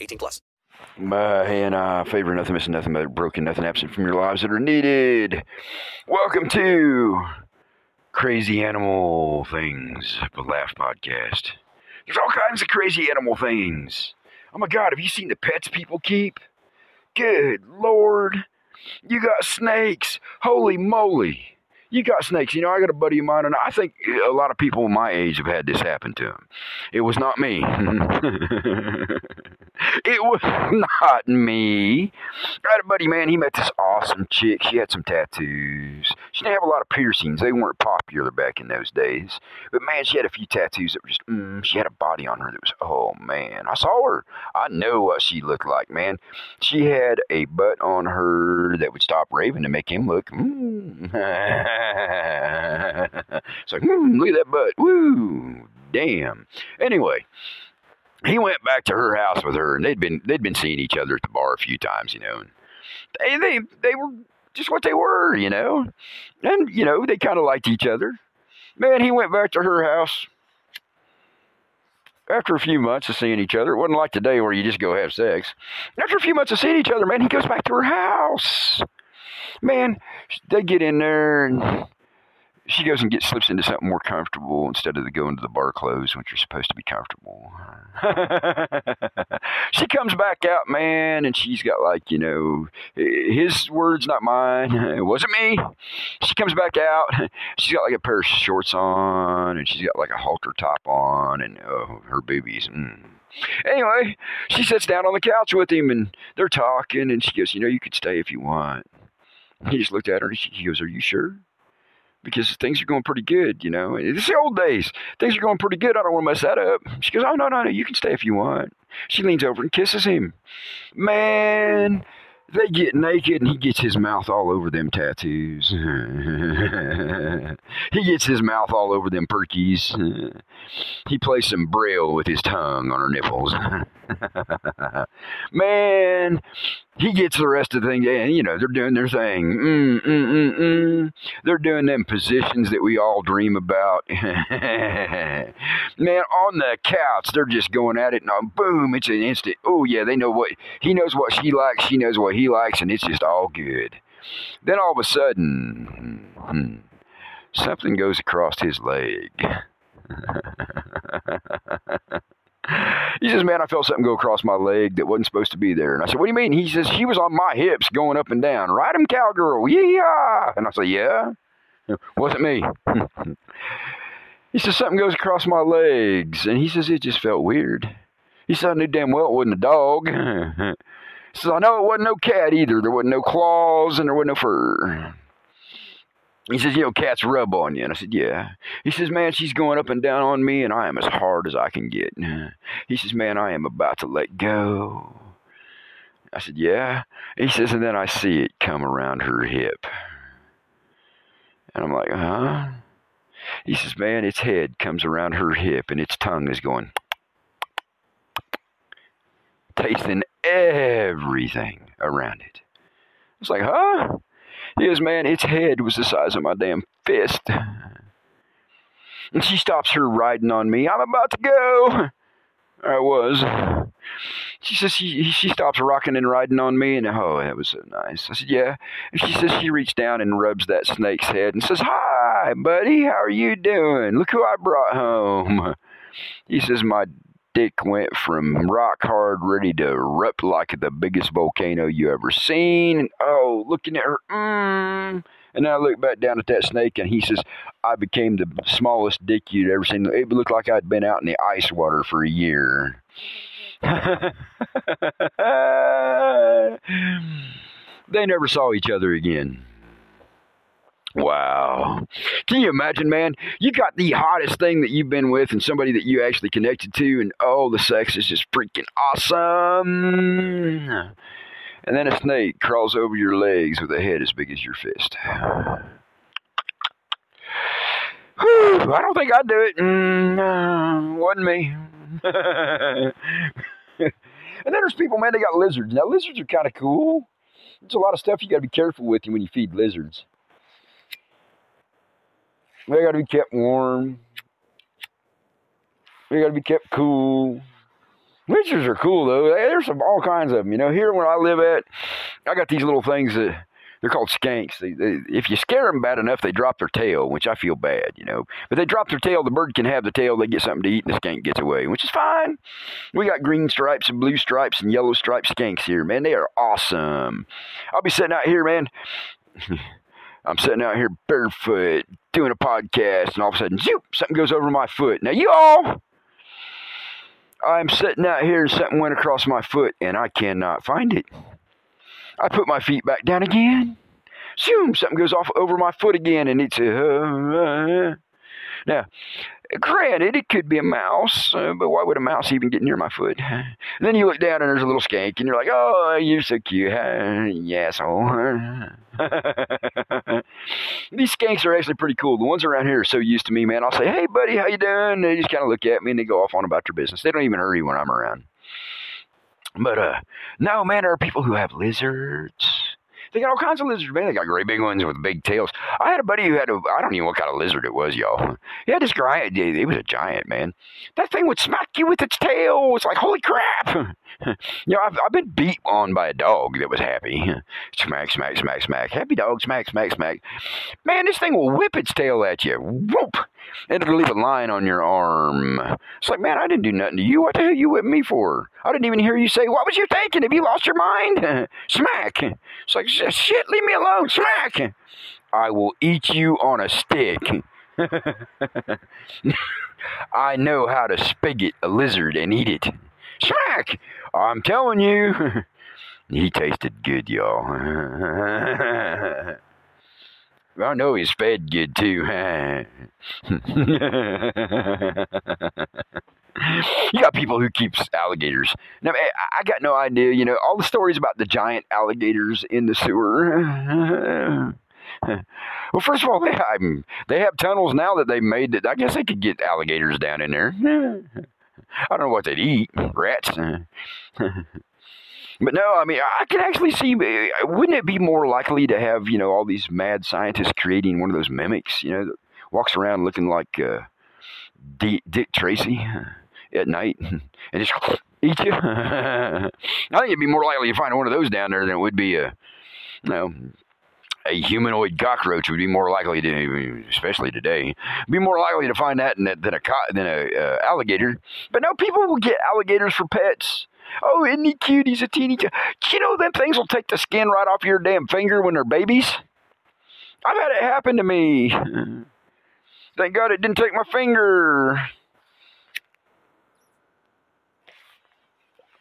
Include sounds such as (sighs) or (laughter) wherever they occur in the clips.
18 plus. Uh, and uh, favor nothing missing, nothing but broken, nothing absent from your lives that are needed. Welcome to Crazy Animal Things, the Laugh Podcast. There's all kinds of crazy animal things. Oh my God, have you seen the pets people keep? Good Lord. You got snakes. Holy moly. You got snakes. You know, I got a buddy of mine, and I think a lot of people my age have had this happen to them. It was not me. (laughs) it was not me. I had a buddy, man. He met this awesome chick. She had some tattoos. She didn't have a lot of piercings. They weren't popular back in those days. But man, she had a few tattoos that were just, mm, she had a body on her that was, oh man. I saw her. I know what she looked like, man. She had a butt on her that would stop Raven to make him look, mm. (laughs) so, mm, look at that butt. Woo. Damn. Anyway, he went back to her house with her, and they'd been they'd been seeing each other at the bar a few times, you know. And they they they were just what they were, you know, and you know they kind of liked each other. Man, he went back to her house after a few months of seeing each other. It wasn't like today where you just go have sex. After a few months of seeing each other, man, he goes back to her house. Man, they get in there and she goes and gets slips into something more comfortable instead of the going to the bar clothes, which are supposed to be comfortable. (laughs) she comes back out, man, and she's got like you know his words, not mine. (laughs) It wasn't me. She comes back out. (laughs) She's got like a pair of shorts on, and she's got like a halter top on, and oh, her boobies. Mm. Anyway, she sits down on the couch with him, and they're talking, and she goes, "You know, you could stay if you want." He just looked at her, and he goes, "Are you sure?" Because things are going pretty good, you know. It's the old days. Things are going pretty good. I don't want to mess that up. She goes, Oh, no, no, no. You can stay if you want. She leans over and kisses him. Man, they get naked and he gets his mouth all over them tattoos. (laughs) he gets his mouth all over them perkies. (laughs) he plays some braille with his tongue on her nipples. (laughs) (laughs) Man, he gets the rest of the thing, and you know they're doing their thing. Mm, mm, mm, mm. They're doing them positions that we all dream about. (laughs) Man, on the couch, they're just going at it, and boom, it's an instant. Oh yeah, they know what he knows what she likes, she knows what he likes, and it's just all good. Then all of a sudden, something goes across his leg. (laughs) He says, Man, I felt something go across my leg that wasn't supposed to be there. And I said, What do you mean? He says, He was on my hips going up and down. Ride him, cowgirl. Yeah. And I said, Yeah. Wasn't me. (laughs) he says, Something goes across my legs. And he says, It just felt weird. He said, I knew damn well it wasn't a dog. (laughs) he says, I know it wasn't no cat either. There wasn't no claws and there wasn't no fur. He says, you know, cats rub on you. And I said, yeah. He says, man, she's going up and down on me, and I am as hard as I can get. He says, man, I am about to let go. I said, yeah. He says, and then I see it come around her hip. And I'm like, huh? He says, man, its head comes around her hip, and its tongue is going, tasting everything around it. I was like, huh? His man, its head was the size of my damn fist. And she stops her riding on me. I'm about to go. I was. She says she she stops rocking and riding on me, and oh, that was so nice. I said, yeah. And she says she reached down and rubs that snake's head and says, hi, buddy, how are you doing? Look who I brought home. He says, my dick went from rock hard, ready to erupt like the biggest volcano you ever seen. And oh, looking at her, mm. And I look back down at that snake, and he says, I became the smallest dick you'd ever seen. It looked like I'd been out in the ice water for a year. (laughs) they never saw each other again. Wow. Can you imagine, man? You got the hottest thing that you've been with and somebody that you actually connected to, and oh, the sex is just freaking awesome. And then a snake crawls over your legs with a head as big as your fist. Whew, I don't think I'd do it. Mm, uh, wasn't me. (laughs) and then there's people, man, they got lizards. Now, lizards are kind of cool. There's a lot of stuff you got to be careful with when you feed lizards. They got to be kept warm. They got to be kept cool. Lizards are cool though. There's some all kinds of them. You know, here where I live at, I got these little things that they're called skanks. They, they, if you scare them bad enough, they drop their tail, which I feel bad, you know. But they drop their tail, the bird can have the tail, they get something to eat, and the skank gets away, which is fine. We got green stripes and blue stripes and yellow striped skanks here, man. They are awesome. I'll be sitting out here, man. (laughs) I'm sitting out here barefoot doing a podcast, and all of a sudden, zoop, something goes over my foot. Now, you all, I'm sitting out here and something went across my foot, and I cannot find it. I put my feet back down again. Zoom, something goes off over my foot again, and it's uh, now Granted, it could be a mouse, uh, but why would a mouse even get near my foot? And (laughs) then you look down and there's a little skank, and you're like, oh, you're so cute, huh? you asshole. (laughs) These skanks are actually pretty cool. The ones around here are so used to me, man. I'll say, hey, buddy, how you doing? They just kind of look at me and they go off on about their business. They don't even hurry when I'm around. But uh, no, man, there are people who have lizards they got all kinds of lizards, man. They got great big ones with big tails. I had a buddy who had a, I don't even know what kind of lizard it was, y'all. He had this guy, it was a giant, man. That thing would smack you with its tail. It's like, holy crap. (laughs) you know, I've, I've been beat on by a dog that was happy. (laughs) Smack, smack, smack, smack. Happy dog, smack, smack, smack. Man, this thing will whip its tail at you. Whoop. And it'll leave a line on your arm. It's like, man, I didn't do nothing to you. What the hell you whipping me for? I didn't even hear you say, what was you thinking? Have you lost your mind? (laughs) Smack. It's like, shit, leave me alone. Smack. I will eat you on a stick. (laughs) I know how to spigot a lizard and eat it. Smack! I'm telling you, (laughs) he tasted good, y'all. I know he's fed good too. (laughs) you got people who keeps alligators. Now, eh, I got no idea. You know, all the stories about the giant alligators in the sewer. (laughs) well, first of all, they have, they have tunnels now that they made that I guess they could get alligators down in there. (laughs) I don't know what they'd eat. Rats. But no, I mean, I can actually see. Wouldn't it be more likely to have you know all these mad scientists creating one of those mimics? You know, that walks around looking like uh, D- Dick Tracy at night and just (laughs) eat you. (laughs) I think it'd be more likely to find one of those down there than it would be a, you know, a humanoid cockroach would be more likely to, especially today, be more likely to find that than than a, than a uh, alligator. But no, people will get alligators for pets. Oh, isn't he cute? He's a teeny. You know, them things will take the skin right off your damn finger when they're babies. I've had it happen to me. Thank God it didn't take my finger.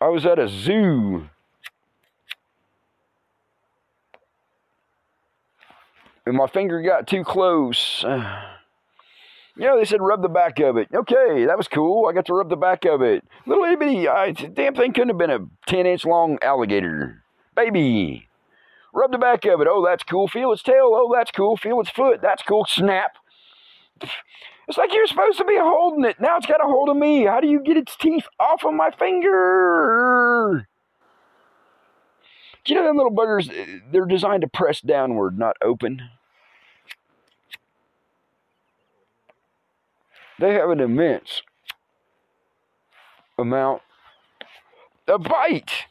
I was at a zoo. And my finger got too close. You know, they said rub the back of it. Okay, that was cool. I got to rub the back of it. Little itty bitty, damn thing couldn't have been a 10 inch long alligator. Baby. Rub the back of it. Oh, that's cool. Feel its tail. Oh, that's cool. Feel its foot. That's cool. Snap. It's like you're supposed to be holding it. Now it's got a hold of me. How do you get its teeth off of my finger? Do you know them little buggers? They're designed to press downward, not open. They have an immense amount of bite.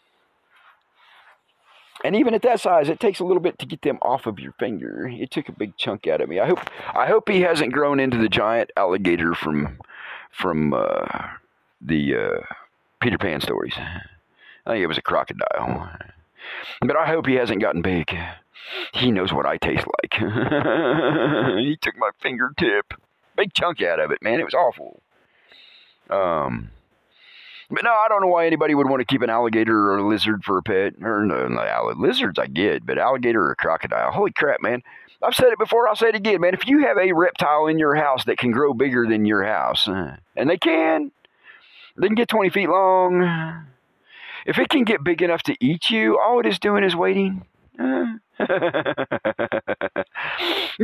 And even at that size, it takes a little bit to get them off of your finger. It took a big chunk out of me. I hope I hope he hasn't grown into the giant alligator from from uh, the uh, Peter Pan stories. I think it was a crocodile. But I hope he hasn't gotten big. He knows what I taste like. (laughs) he took my fingertip. Big chunk out of it, man. It was awful. Um, but no, I don't know why anybody would want to keep an alligator or a lizard for a pet. Or no, no, lizards, I get, but alligator or crocodile. Holy crap, man. I've said it before, I'll say it again, man. If you have a reptile in your house that can grow bigger than your house, uh, and they can, they can get 20 feet long. If it can get big enough to eat you, all it is doing is waiting. Uh, you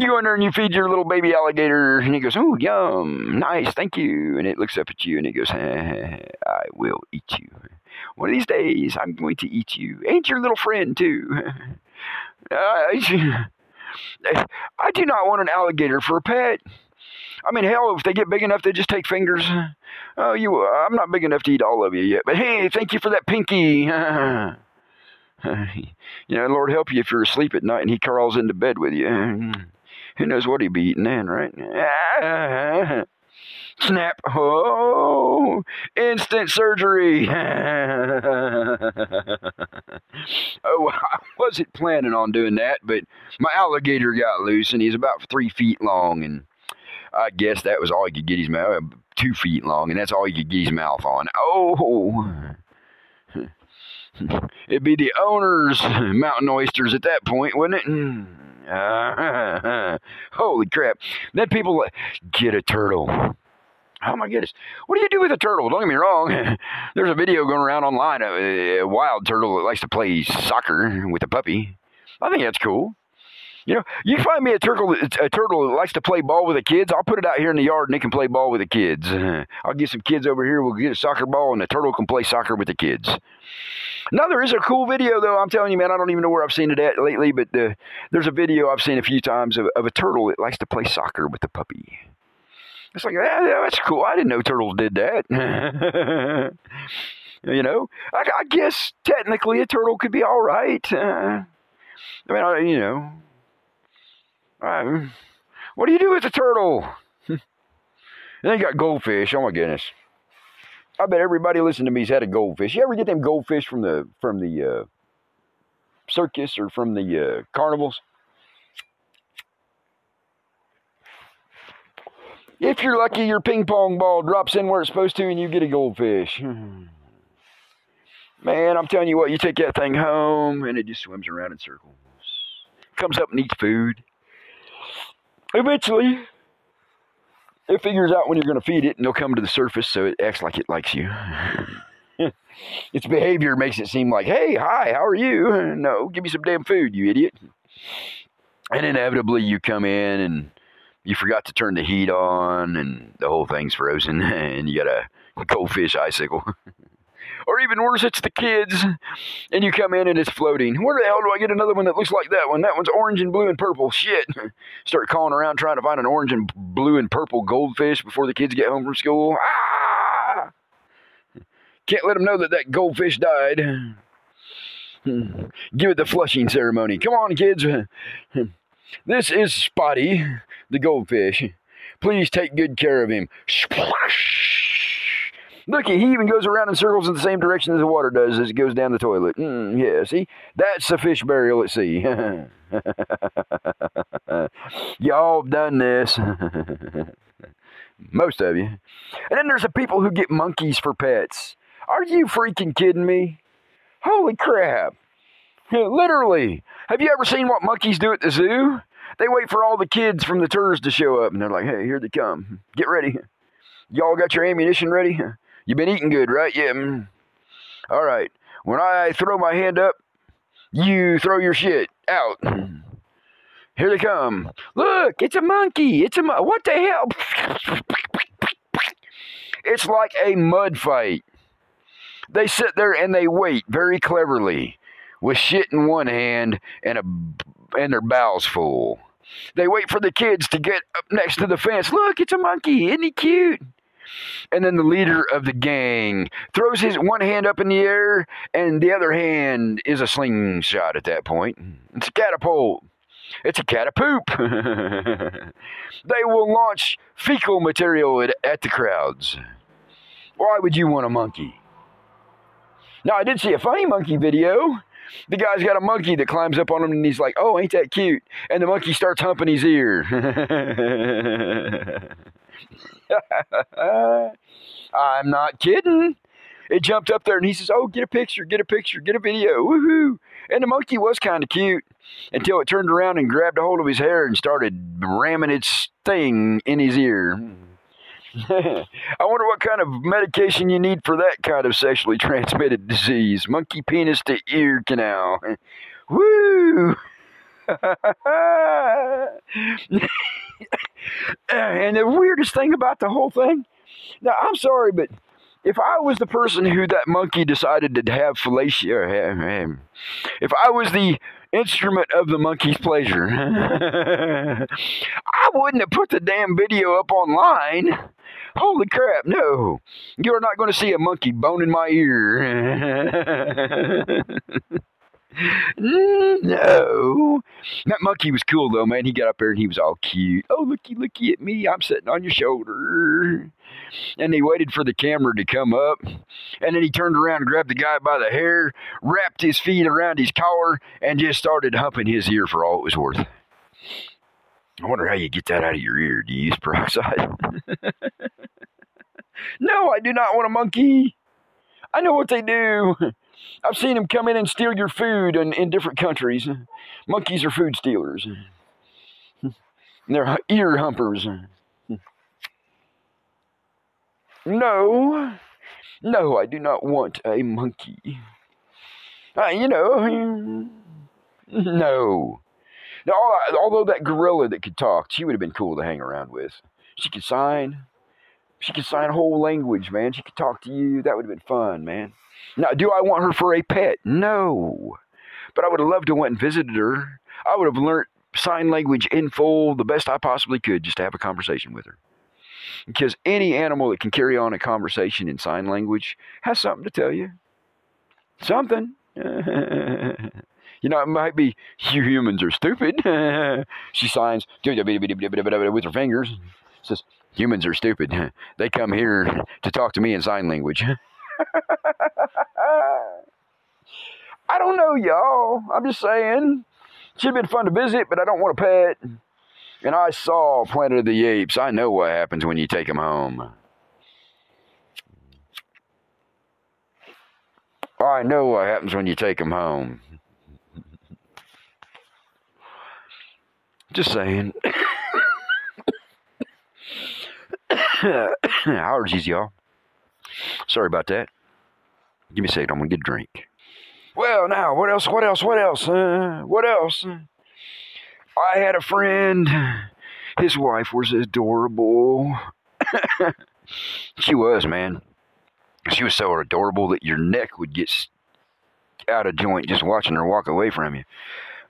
go in there and you feed your little baby alligator, and he goes, "Oh, yum, nice, thank you." And it looks up at you and it goes, "I will eat you. One of these days, I'm going to eat you and your little friend too." (laughs) I do not want an alligator for a pet. I mean, hell, if they get big enough, they just take fingers. Oh, you, I'm not big enough to eat all of you yet. But hey, thank you for that pinky. (laughs) (laughs) you know, Lord help you if you're asleep at night and he crawls into bed with you. (laughs) Who knows what he'd be eating then, right? (laughs) Snap. Oh, instant surgery. oh, I wasn't planning on doing that, but my alligator got loose and he's about three feet long. And I guess that was all he could get his mouth, two feet long, and that's all he could get his mouth on. Oh. (laughs) It'd be the owner's (laughs) mountain oysters at that point, wouldn't it? Uh, (laughs) holy crap. Then people get a turtle. Oh my goodness. What do you do with a turtle? Don't get me wrong. There's a video going around online of a wild turtle that likes to play soccer with a puppy. I think that's cool. You know, you find me a turtle, a turtle that likes to play ball with the kids. I'll put it out here in the yard and they can play ball with the kids. (laughs) I'll get some kids over here. We'll get a soccer ball and the turtle can play soccer with the kids. Now there is a cool video though. I'm telling you, man. I don't even know where I've seen it at lately, but uh, there's a video I've seen a few times of, of, a turtle that likes to play soccer with a puppy. It's like, yeah, that's cool. I didn't know turtles did that. (laughs) you know, I, I, guess technically a turtle could be all right. Uh, (laughs) I mean, I, you know, uh, what do you do with a turtle? (laughs) then you got goldfish. Oh my goodness. I bet everybody listening to me's had a goldfish. You ever get them goldfish from the from the uh, circus or from the uh, carnivals? If you're lucky, your ping pong ball drops in where it's supposed to, and you get a goldfish. (sighs) Man, I'm telling you what, you take that thing home, and it just swims around in circles. Comes up and eats food. Eventually, it figures out when you're going to feed it and it'll come to the surface so it acts like it likes you. (laughs) its behavior makes it seem like, hey, hi, how are you? (laughs) No, give me some damn food, you idiot. And inevitably, you come in and you forgot to turn the heat on and the whole thing's frozen (laughs) and you got a goldfish icicle. Or even worse, it's the kids, and you come in and it's floating. Where the hell do I get another one that looks like that one? That one's orange and blue and purple. Shit. (laughs) Start calling around trying to find an orange and blue and purple goldfish before the kids get home from school. Ah! Can't let them know that that goldfish died. (sighs) Give it the flushing ceremony. Come on, kids. (sighs) This is Spotty, the goldfish. Please take good care of him. Splash! Look, he even goes around in circles in the same direction as the water does as it goes down the toilet. Mm, yeah, see? That's a fish burial at sea. (laughs) Y'all have done this. (laughs) Most of you. And then there's the people who get monkeys for pets. Are you freaking kidding me? Holy crap. (laughs) Literally. Have you ever seen what monkeys do at the zoo? They wait for all the kids from the tours to show up and they're like, hey, here they come. Get ready. Y'all got your ammunition ready? You've been eating good, right? Yeah. Mm. All right. When I throw my hand up, you throw your shit out. Here they come. Look, it's a monkey. It's a mo- what the hell? It's like a mud fight. They sit there and they wait very cleverly with shit in one hand and a and their bowels full. They wait for the kids to get up next to the fence. Look, it's a monkey. Isn't he cute? And then the leader of the gang throws his one hand up in the air, and the other hand is a slingshot at that point. It's a catapult. It's a catapoop. (laughs) they will launch fecal material at, at the crowds. Why would you want a monkey? Now, I did see a funny monkey video. The guy's got a monkey that climbs up on him and he's like, oh, ain't that cute? And the monkey starts humping his ear. (laughs) (laughs) I'm not kidding. It jumped up there and he says, oh, get a picture, get a picture, get a video. Woohoo. And the monkey was kind of cute until it turned around and grabbed a hold of his hair and started ramming its thing in his ear. (laughs) I wonder what kind of medication you need for that kind of sexually transmitted disease. Monkey penis to ear canal. (laughs) Woo! (clears throat) and the weirdest thing about the whole thing, now I'm sorry, but if I was the person who that monkey decided to have fellatio, (laughs) if I was the instrument of the monkey's pleasure, (laughs) I wouldn't have put the damn video up online. Holy crap, no. You're not going to see a monkey bone in my ear. (laughs) (laughs) no. That monkey was cool though, man. He got up there and he was all cute. Oh, looky, looky at me. I'm sitting on your shoulder. And he waited for the camera to come up. And then he turned around and grabbed the guy by the hair, wrapped his feet around his collar, and just started humping his ear for all it was worth. I wonder how you get that out of your ear. Do you use peroxide? (laughs) no, I do not want a monkey. I know what they do. (laughs) I've seen them come in and steal your food in, in different countries. Monkeys are food stealers. They're ear humpers. No, no, I do not want a monkey. Uh, you know, no. Now, although that gorilla that could talk, she would have been cool to hang around with. She could sign. She could sign whole language, man. She could talk to you. That would have been fun, man. Now, do I want her for a pet? No. But I would have loved to went and visited her. I would have learned sign language in full the best I possibly could just to have a conversation with her. Because any animal that can carry on a conversation in sign language has something to tell you. Something. (laughs) you know, it might be you humans are stupid. (laughs) she signs with her fingers. Says humans are stupid. (laughs) They come here to talk to me in sign language. (laughs) I don't know, y'all. I'm just saying. Should have been fun to visit, but I don't want a pet. And I saw Planet of the Apes. I know what happens when you take them home. I know what happens when you take them home. Just saying. (laughs) (coughs) Allergies, y'all. Sorry about that. Give me a second. I'm gonna get a drink. Well, now what else? What else? What else? Uh, what else? I had a friend. His wife was adorable. (coughs) she was, man. She was so adorable that your neck would get out of joint just watching her walk away from you.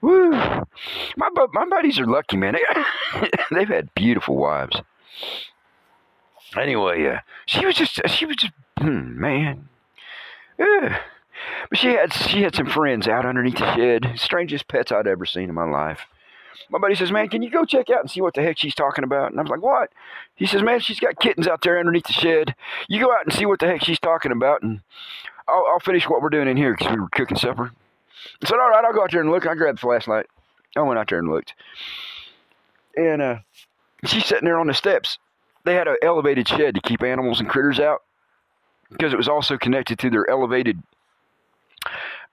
Woo! My my buddies are lucky, man. (coughs) They've had beautiful wives. Anyway, uh, she was just she was just hmm, man. Yeah. But she had she had some friends out underneath the shed. Strangest pets I'd ever seen in my life. My buddy says, "Man, can you go check out and see what the heck she's talking about?" And I was like, "What?" He says, "Man, she's got kittens out there underneath the shed. You go out and see what the heck she's talking about, and I'll, I'll finish what we're doing in here because we were cooking supper." I said, "All right, I'll go out there and look." I grabbed the flashlight. I went out there and looked, and uh, she's sitting there on the steps. They had an elevated shed to keep animals and critters out because it was also connected to their elevated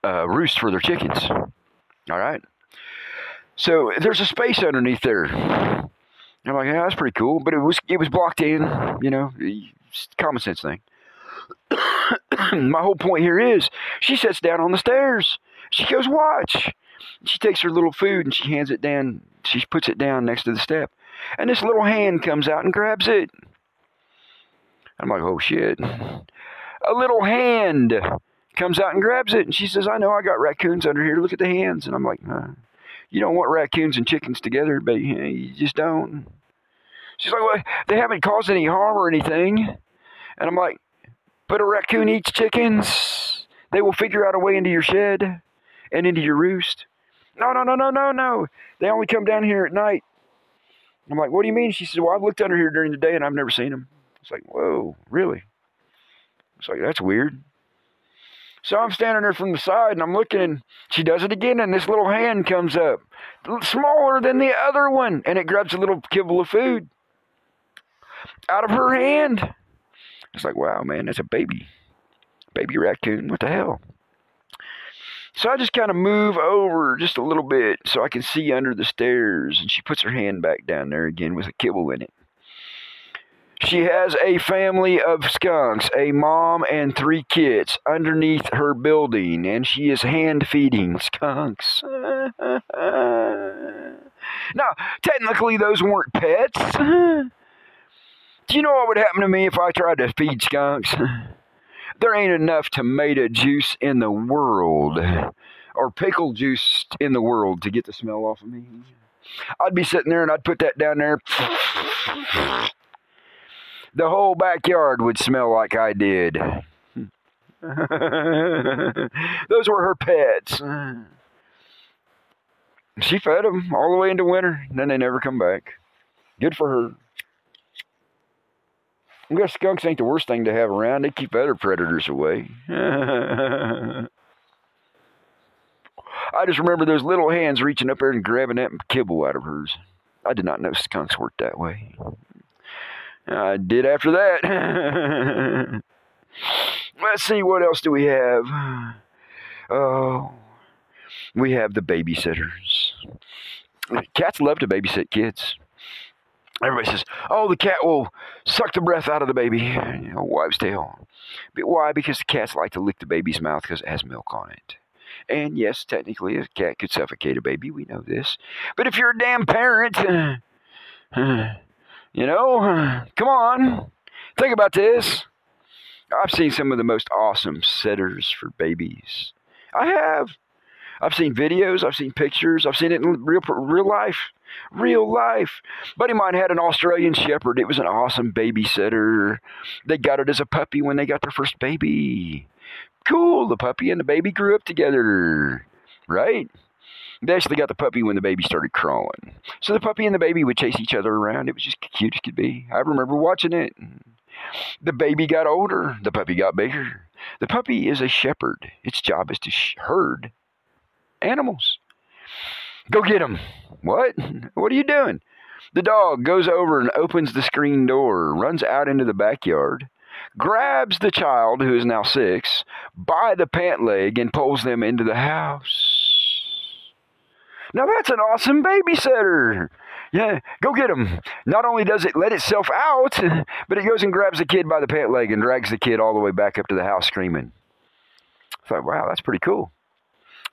uh, roost for their chickens. All right. So there's a space underneath there. I'm like, yeah, that's pretty cool, but it was it was blocked in. You know, common sense thing. (coughs) My whole point here is she sits down on the stairs. She goes, watch. She takes her little food and she hands it down. She puts it down next to the step. And this little hand comes out and grabs it. I'm like, oh shit a little hand comes out and grabs it. And she says, I know I got raccoons under here. Look at the hands. And I'm like, you don't want raccoons and chickens together, but you just don't. She's like, well, they haven't caused any harm or anything. And I'm like, but a raccoon eats chickens. They will figure out a way into your shed and into your roost. No, no, no, no, no, no. They only come down here at night. I'm like, what do you mean? She said, well, I've looked under here during the day and I've never seen them. It's like, whoa, really? It's like, that's weird. So I'm standing there from the side and I'm looking and she does it again and this little hand comes up, smaller than the other one, and it grabs a little kibble of food out of her hand. It's like, wow, man, that's a baby. Baby raccoon. What the hell? So I just kind of move over just a little bit so I can see under the stairs. And she puts her hand back down there again with a kibble in it. She has a family of skunks, a mom and three kids underneath her building, and she is hand feeding skunks. (laughs) now, technically, those weren't pets. (laughs) Do you know what would happen to me if I tried to feed skunks? (laughs) There ain't enough tomato juice in the world or pickle juice in the world to get the smell off of me. I'd be sitting there and I'd put that down there. The whole backyard would smell like I did. (laughs) Those were her pets. She fed them all the way into winter, and then they never come back. Good for her. I guess skunks ain't the worst thing to have around. They keep other predators away. (laughs) I just remember those little hands reaching up there and grabbing that kibble out of hers. I did not know skunks worked that way. I did after that. (laughs) Let's see, what else do we have? Oh, we have the babysitters. Cats love to babysit kids. Everybody says, "Oh, the cat will suck the breath out of the baby." You know, wives'. But why? Because the cats like to lick the baby's mouth because it has milk on it. And yes, technically, a cat could suffocate a baby. We know this. But if you're a damn parent, (sighs) you know, (sighs) come on, think about this. I've seen some of the most awesome sitters for babies. I have. I've seen videos. I've seen pictures. I've seen it in real real life real life. Buddy mine had an Australian Shepherd. It was an awesome babysitter. They got it as a puppy when they got their first baby. Cool. The puppy and the baby grew up together, right? They actually got the puppy when the baby started crawling. So the puppy and the baby would chase each other around. It was just cute as could be. I remember watching it. The baby got older. The puppy got bigger. The puppy is a shepherd. Its job is to herd animals. Go get him. What? What are you doing? The dog goes over and opens the screen door, runs out into the backyard, grabs the child, who is now six, by the pant leg and pulls them into the house. Now that's an awesome babysitter. Yeah, go get him. Not only does it let itself out, but it goes and grabs the kid by the pant leg and drags the kid all the way back up to the house screaming. I thought, wow, that's pretty cool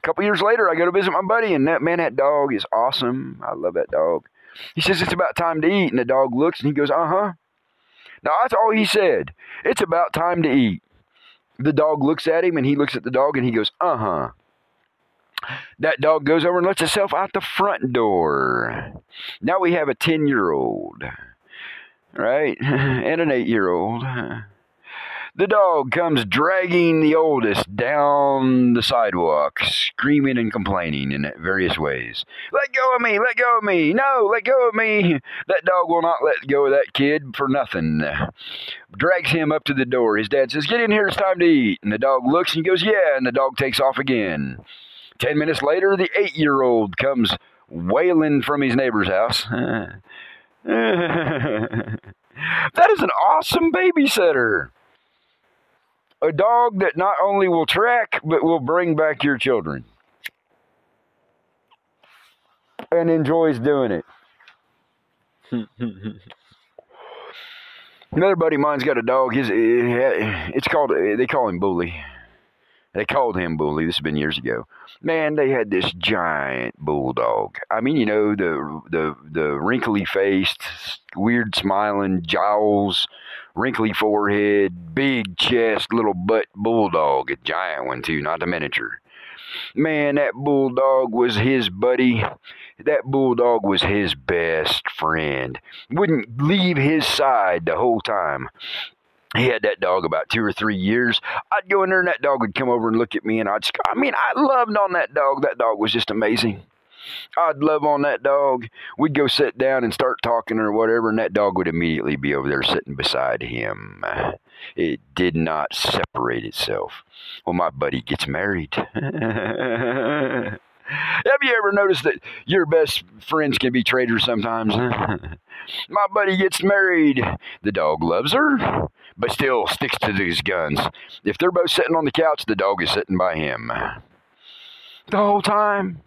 couple years later, I go to visit my buddy, and that man, that dog is awesome. I love that dog. He says it's about time to eat, and the dog looks and he goes, "Uh huh." Now that's all he said. It's about time to eat. The dog looks at him, and he looks at the dog, and he goes, "Uh huh." That dog goes over and lets itself out the front door. Now we have a 10 year old, right? (laughs) And an 8 year old. The dog comes dragging the oldest down the sidewalk, screaming and complaining in various ways. Let go of me! Let go of me! No, let go of me! That dog will not let go of that kid for nothing. Drags him up to the door. His dad says, Get in here, it's time to eat. And the dog looks and goes, Yeah, and the dog takes off again. Ten minutes later, the eight year old comes wailing from his neighbor's house. (laughs) that is an awesome babysitter a dog that not only will track, but will bring back your children and enjoys doing it. (laughs) Another buddy of mine's got a dog. His it's called they call him Bully. They called him Bully. This has been years ago. Man, they had this giant bulldog. I mean, you know the the the wrinkly faced, weird smiling jowls wrinkly forehead, big chest, little butt bulldog, a giant one too, not a miniature. Man, that bulldog was his buddy. That bulldog was his best friend. Wouldn't leave his side the whole time. He had that dog about two or three years. I'd go in there and that dog would come over and look at me and I'd, I mean, I loved on that dog. That dog was just amazing. I'd love on that dog. We'd go sit down and start talking or whatever, and that dog would immediately be over there sitting beside him. It did not separate itself. Well, my buddy gets married. (laughs) Have you ever noticed that your best friends can be traitors sometimes? (laughs) my buddy gets married. The dog loves her, but still sticks to his guns. If they're both sitting on the couch, the dog is sitting by him. The whole time.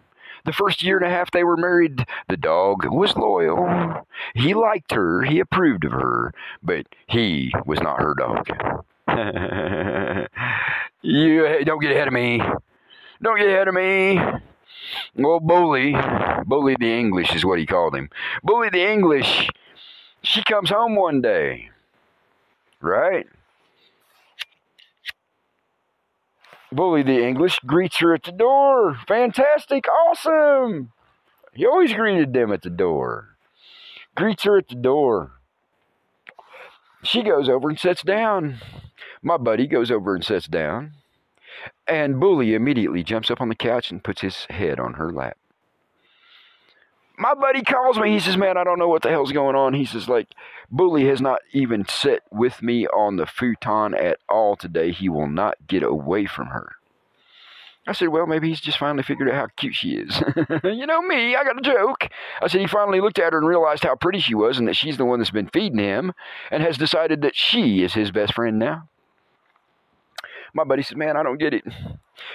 The first year and a half they were married, the dog was loyal. He liked her, he approved of her, but he was not her dog. (laughs) you don't get ahead of me. Don't get ahead of me. Well, Bully, Bully the English is what he called him. Bully the English, she comes home one day, right? Bully the English greets her at the door. Fantastic, awesome. He always greeted them at the door. Greets her at the door. She goes over and sits down. My buddy goes over and sits down. And Bully immediately jumps up on the couch and puts his head on her lap. My buddy calls me. He says, Man, I don't know what the hell's going on. He says, like, Bully has not even sat with me on the futon at all today. He will not get away from her. I said, Well, maybe he's just finally figured out how cute she is. (laughs) you know me, I got a joke. I said, He finally looked at her and realized how pretty she was and that she's the one that's been feeding him and has decided that she is his best friend now. My buddy said, Man, I don't get it.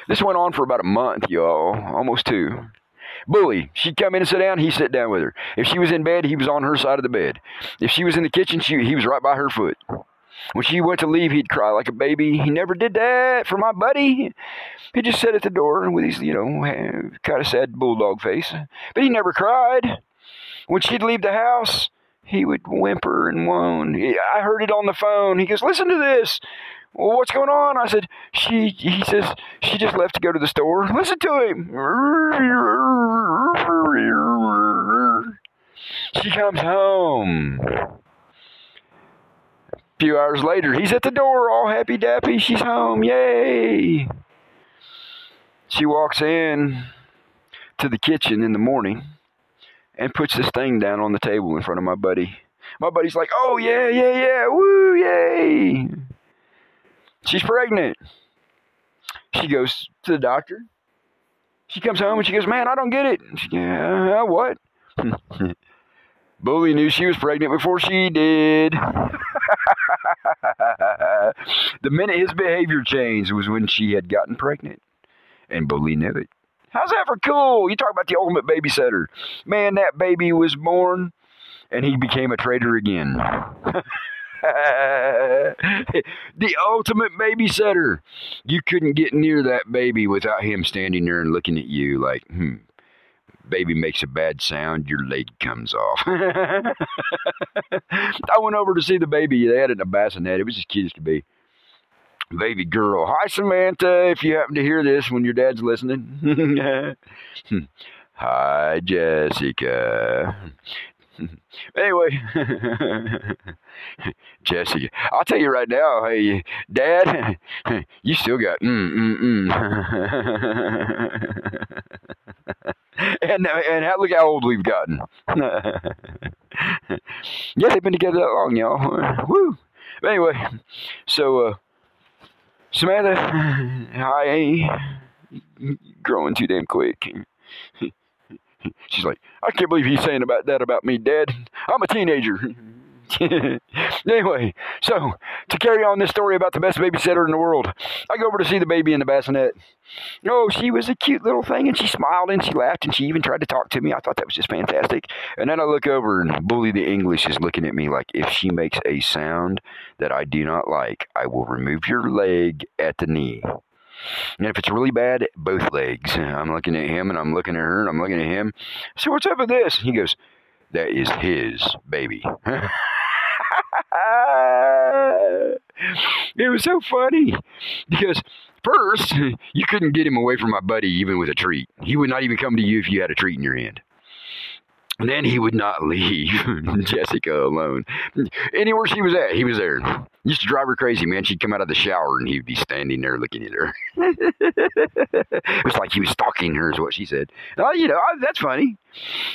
This went on for about a month, y'all, almost two. Bully, she'd come in and sit down, he'd sit down with her. If she was in bed, he was on her side of the bed. If she was in the kitchen, she, he was right by her foot. When she went to leave, he'd cry like a baby. He never did that for my buddy. He just sat at the door with his, you know, kind of sad bulldog face. But he never cried. When she'd leave the house, he would whimper and moan. I heard it on the phone. He goes, Listen to this. Well, what's going on? I said, She, he says, she just left to go to the store. Listen to him. She comes home. A few hours later, he's at the door, all happy dappy. She's home. Yay. She walks in to the kitchen in the morning and puts this thing down on the table in front of my buddy. My buddy's like, oh, yeah, yeah, yeah, woo, yay. She's pregnant. She goes to the doctor. She comes home and she goes, man, I don't get it. She, yeah, what? (laughs) Bully knew she was pregnant before she did. (laughs) the minute his behavior changed was when she had gotten pregnant. And Bully knew it. How's that for cool? You talk about the ultimate babysitter. Man, that baby was born and he became a traitor again. (laughs) (laughs) the ultimate babysitter. You couldn't get near that baby without him standing there and looking at you like, hmm, baby makes a bad sound, your leg comes off. (laughs) I went over to see the baby. They had it in a bassinet. It was as cute as could be baby girl. Hi, Samantha, if you happen to hear this when your dad's listening. (laughs) Hi, Jessica. (laughs) anyway, (laughs) Jessica, I'll tell you right now, hey, Dad, (laughs) you still got mm mm mm. and and look how old we've gotten. yeah, they've been together that long, y'all. Woo. Anyway, so uh, Samantha, I ain't growing too damn quick. She's like, I can't believe he's saying about that about me, Dad. I'm a teenager. (laughs) anyway, so to carry on this story about the best babysitter in the world, I go over to see the baby in the bassinet. Oh, she was a cute little thing, and she smiled and she laughed and she even tried to talk to me. I thought that was just fantastic. And then I look over and Bully the English is looking at me like, if she makes a sound that I do not like, I will remove your leg at the knee. And if it's really bad, both legs. I'm looking at him and I'm looking at her and I'm looking at him. So what's up with this? He goes, that is his baby. (laughs) it was so funny because first you couldn't get him away from my buddy even with a treat. He would not even come to you if you had a treat in your hand. Then he would not leave (laughs) Jessica alone. Anywhere she was at, he was there. Used to drive her crazy, man. She'd come out of the shower and he'd be standing there looking at her. (laughs) it was like he was stalking her, is what she said. Oh, you know, oh, that's funny.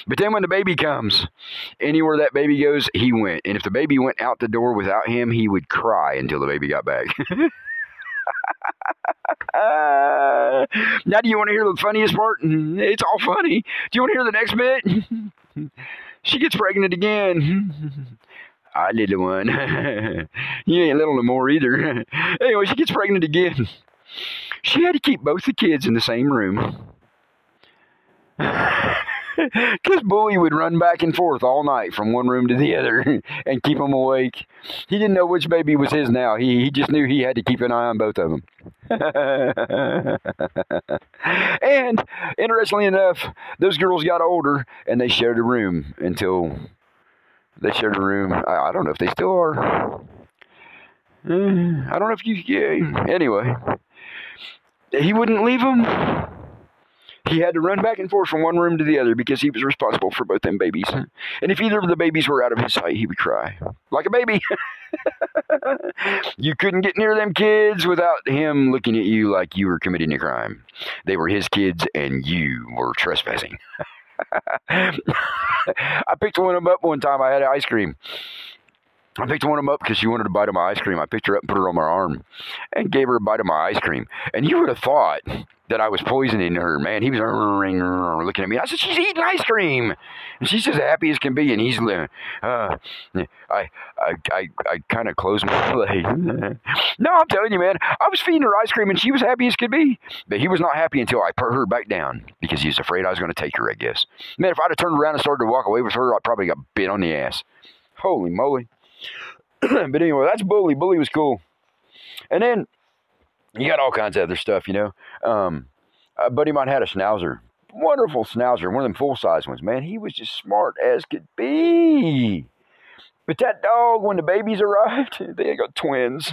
But then when the baby comes, anywhere that baby goes, he went. And if the baby went out the door without him, he would cry until the baby got back. (laughs) Now, do you want to hear the funniest part? Mm-hmm. It's all funny. Do you want to hear the next bit? She gets pregnant again. (laughs) I little one. (laughs) you ain't little no more either. (laughs) anyway, she gets pregnant again. She had to keep both the kids in the same room. (sighs) (laughs) Because Bully would run back and forth all night from one room to the other (laughs) and keep them awake. He didn't know which baby was his now. He, he just knew he had to keep an eye on both of them. (laughs) and interestingly enough, those girls got older and they shared a room until they shared a room. I, I don't know if they still are. (sighs) I don't know if you. Yeah, anyway, he wouldn't leave them he had to run back and forth from one room to the other because he was responsible for both them babies. And if either of the babies were out of his sight, he would cry like a baby. (laughs) you couldn't get near them kids without him looking at you like you were committing a crime. They were his kids and you were trespassing. (laughs) I picked one of them up one time. I had ice cream. I picked one of them up because she wanted a bite of my ice cream. I picked her up and put her on my arm and gave her a bite of my ice cream. And you would have thought that I was poisoning her. Man, he was looking at me. I said, "She's eating ice cream," and she's as happy as can be. And he's, uh, I, I, I, I kind of closed my (laughs) leg. no, I'm telling you, man, I was feeding her ice cream, and she was happy as could be. But he was not happy until I put her back down because he was afraid I was going to take her. I guess. Man, if I'd have turned around and started to walk away with her, I probably got bit on the ass. Holy moly! (clears throat) but anyway, that's Bully. Bully was cool. And then you got all kinds of other stuff, you know. Um, a buddy of mine had a schnauzer, wonderful schnauzer, one of them full size ones. Man, he was just smart as could be. But that dog, when the babies arrived, (laughs) they got twins.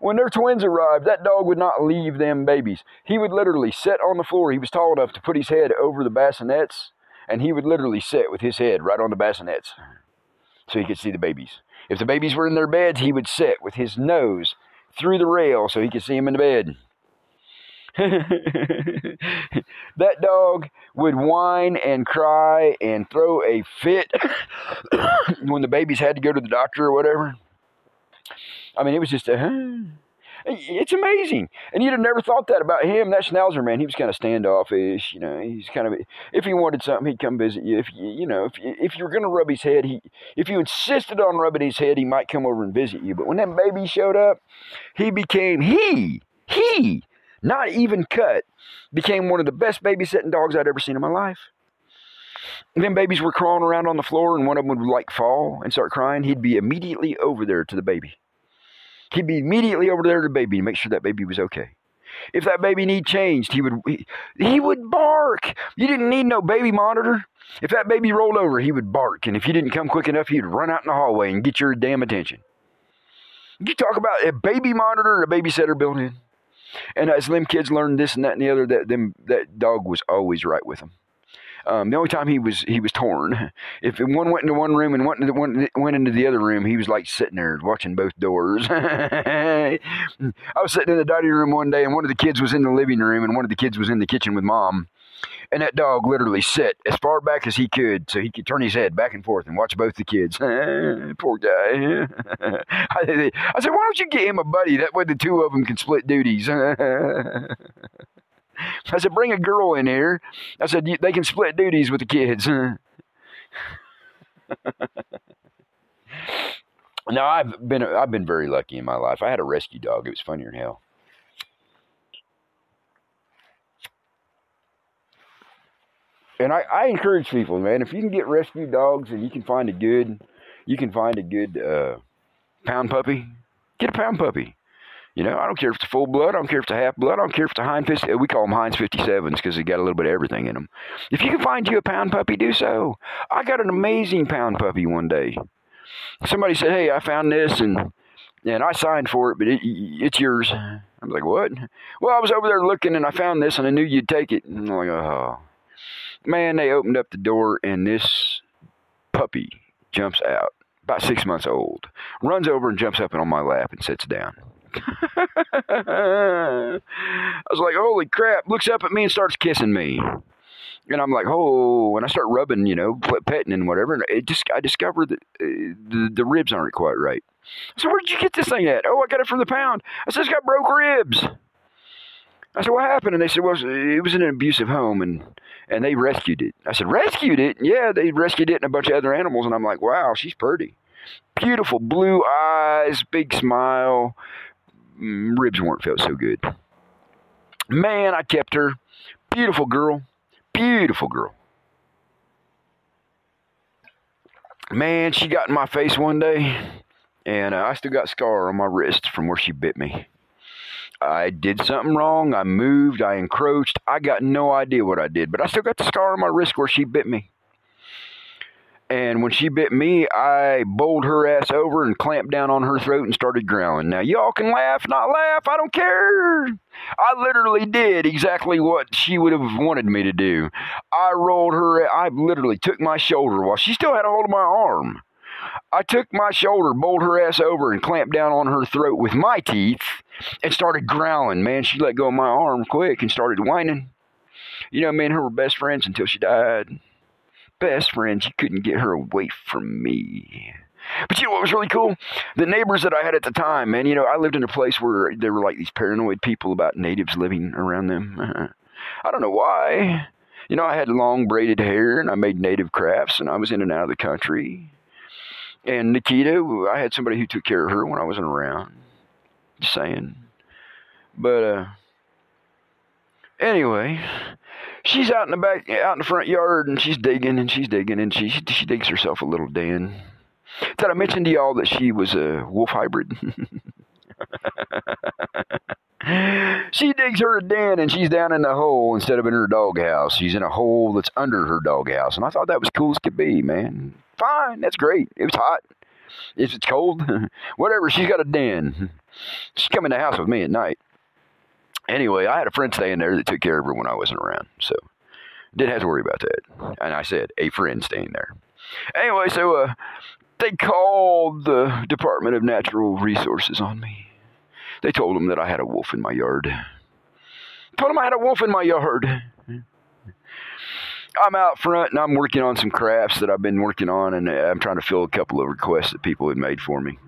When their twins arrived, that dog would not leave them babies. He would literally sit on the floor. He was tall enough to put his head over the bassinets, and he would literally sit with his head right on the bassinets so he could see the babies. If the babies were in their beds, he would sit with his nose through the rail so he could see him in the bed. (laughs) that dog would whine and cry and throw a fit (coughs) when the babies had to go to the doctor or whatever. I mean, it was just a. It's amazing. And you'd have never thought that about him. That Schnauzer, man, he was kind of standoffish. You know, he's kind of, if he wanted something, he'd come visit you. If you, you know, if, if you were going to rub his head, he, if you insisted on rubbing his head, he might come over and visit you. But when that baby showed up, he became, he, he, not even cut, became one of the best babysitting dogs I'd ever seen in my life. And then babies were crawling around on the floor and one of them would like fall and start crying. He'd be immediately over there to the baby. He'd be immediately over there to the baby to make sure that baby was okay. If that baby need changed, he would he, he would bark. You didn't need no baby monitor. If that baby rolled over, he would bark. And if you didn't come quick enough, he'd run out in the hallway and get your damn attention. You talk about a baby monitor and a babysitter built in. And as them kids learned this and that and the other, that them that dog was always right with them. Um, the only time he was he was torn, if one went into one room and went into one went into the other room, he was like sitting there watching both doors. (laughs) I was sitting in the dining room one day, and one of the kids was in the living room, and one of the kids was in the kitchen with mom. And that dog literally sat as far back as he could so he could turn his head back and forth and watch both the kids. (laughs) Poor guy. (laughs) I, said, why don't you get him a buddy? That way the two of them can split duties. I said, bring a girl in here. I said, they can split duties with the kids. (laughs) now I've been I've been very lucky in my life. I had a rescue dog. It was funnier than hell. And I, I encourage people, man, if you can get rescue dogs and you can find a good, you can find a good uh, pound puppy, get a pound puppy. You know, I don't care if it's full blood. I don't care if it's a half blood. I don't care if it's a Heinz 50. We call them Heinz 57s because they got a little bit of everything in them. If you can find you a pound puppy, do so. I got an amazing pound puppy one day. Somebody said, "Hey, I found this and and I signed for it, but it, it's yours." I was like, "What?" Well, I was over there looking and I found this and I knew you'd take it. And I'm like, "Oh." Man, they opened up the door and this puppy jumps out, about six months old, runs over and jumps up on my lap and sits down. (laughs) I was like, holy crap, looks up at me and starts kissing me. And I'm like, oh, and I start rubbing, you know, petting and whatever. And it just, I discovered that uh, the, the ribs aren't quite right. So where did you get this thing at? Oh, I got it from the pound. I said, it's got broke ribs. I said, what happened? And they said, well, it was in an abusive home and, and they rescued it. I said, rescued it? Yeah, they rescued it and a bunch of other animals. And I'm like, wow, she's pretty. Beautiful blue eyes, big smile. Mm, ribs weren't felt so good. Man, I kept her. Beautiful girl. Beautiful girl. Man, she got in my face one day, and uh, I still got scar on my wrist from where she bit me. I did something wrong. I moved. I encroached. I got no idea what I did, but I still got the scar on my wrist where she bit me. And when she bit me, I bowled her ass over and clamped down on her throat and started growling. Now, y'all can laugh, not laugh. I don't care. I literally did exactly what she would have wanted me to do. I rolled her, I literally took my shoulder while she still had a hold of my arm. I took my shoulder, bowled her ass over, and clamped down on her throat with my teeth and started growling. Man, she let go of my arm quick and started whining. You know, me and her were best friends until she died best friends. You couldn't get her away from me. But you know what was really cool? The neighbors that I had at the time, man, you know, I lived in a place where there were like these paranoid people about natives living around them. (laughs) I don't know why. You know, I had long braided hair and I made native crafts and I was in and out of the country. And Nikita, I had somebody who took care of her when I wasn't around. Just saying. But, uh, anyway, she's out in the back, out in the front yard, and she's digging and she's digging and she she digs herself a little den. Did I mention to y'all that she was a wolf hybrid? (laughs) she digs her a den and she's down in the hole instead of in her doghouse. She's in a hole that's under her doghouse. And I thought that was cool as could be, man. Fine, that's great. It was hot. If it's cold, (laughs) whatever, she's got a den. She's coming to the house with me at night anyway, I had a friend staying there that took care of her when I wasn't around. So didn't have to worry about that. And I said, a friend staying there. Anyway, so uh, they called the Department of Natural Resources on me. They told them that I had a wolf in my yard. Told them I had a wolf in my yard. I'm out front and I'm working on some crafts that I've been working on, and I'm trying to fill a couple of requests that people had made for me.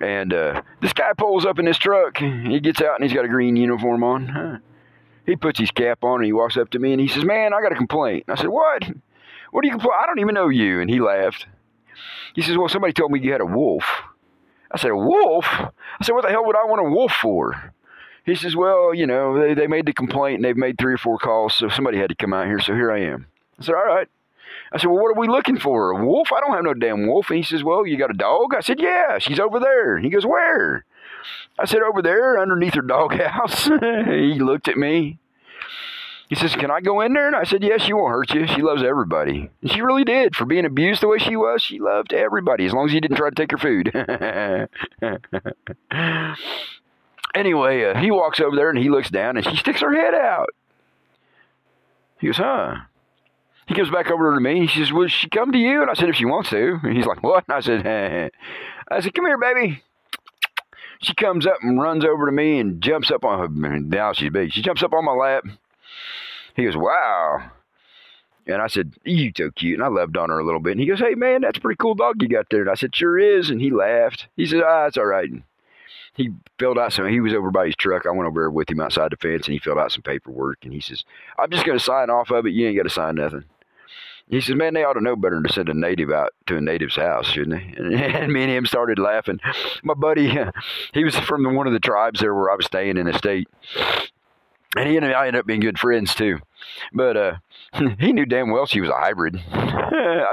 And uh, this guy pulls up in his truck. He gets out and he's got a green uniform on. He puts his cap on and he walks up to me and he says, Man, I got a complaint. I said, What? What do you complain? I don't even know you. And he laughed. He says, Well, somebody told me you had a wolf. I said, A wolf? I said, What the hell would I want a wolf for? He says, Well, you know, they, they made the complaint and they've made three or four calls, so somebody had to come out here, so here I am. I said, All right. I said, Well, what are we looking for? A wolf? I don't have no damn wolf. And he says, Well, you got a dog? I said, Yeah, she's over there. He goes, Where? I said, Over there, underneath her doghouse. (laughs) he looked at me. He says, Can I go in there? And I said, Yes, she won't hurt you. She loves everybody. And she really did. For being abused the way she was, she loved everybody, as long as you didn't try to take her food. (laughs) anyway, uh, he walks over there and he looks down and she sticks her head out. He goes, Huh? He comes back over to me. He says, "Will she come to you?" And I said, "If she wants to." And he's like, "What?" And I said. (laughs) "I said, come here, baby." She comes up and runs over to me and jumps up on her. Now she's big. She jumps up on my lap. He goes, "Wow." And I said, "You so cute." And I loved on her a little bit. And he goes, "Hey, man, that's a pretty cool dog you got there." And I said, "Sure is." And he laughed. He said, "Ah, it's all right." And he filled out some. He was over by his truck. I went over there with him outside the fence, and he filled out some paperwork. And he says, "I'm just going to sign off of it. You ain't got to sign nothing." He says, man, they ought to know better than to send a native out to a native's house, shouldn't they? (laughs) And, me and him started laughing. My buddy, (laughs) he was from one of the tribes there where I was staying in the state. And he and I ended up being good friends too. But uh, (laughs) he knew damn well she was a hybrid.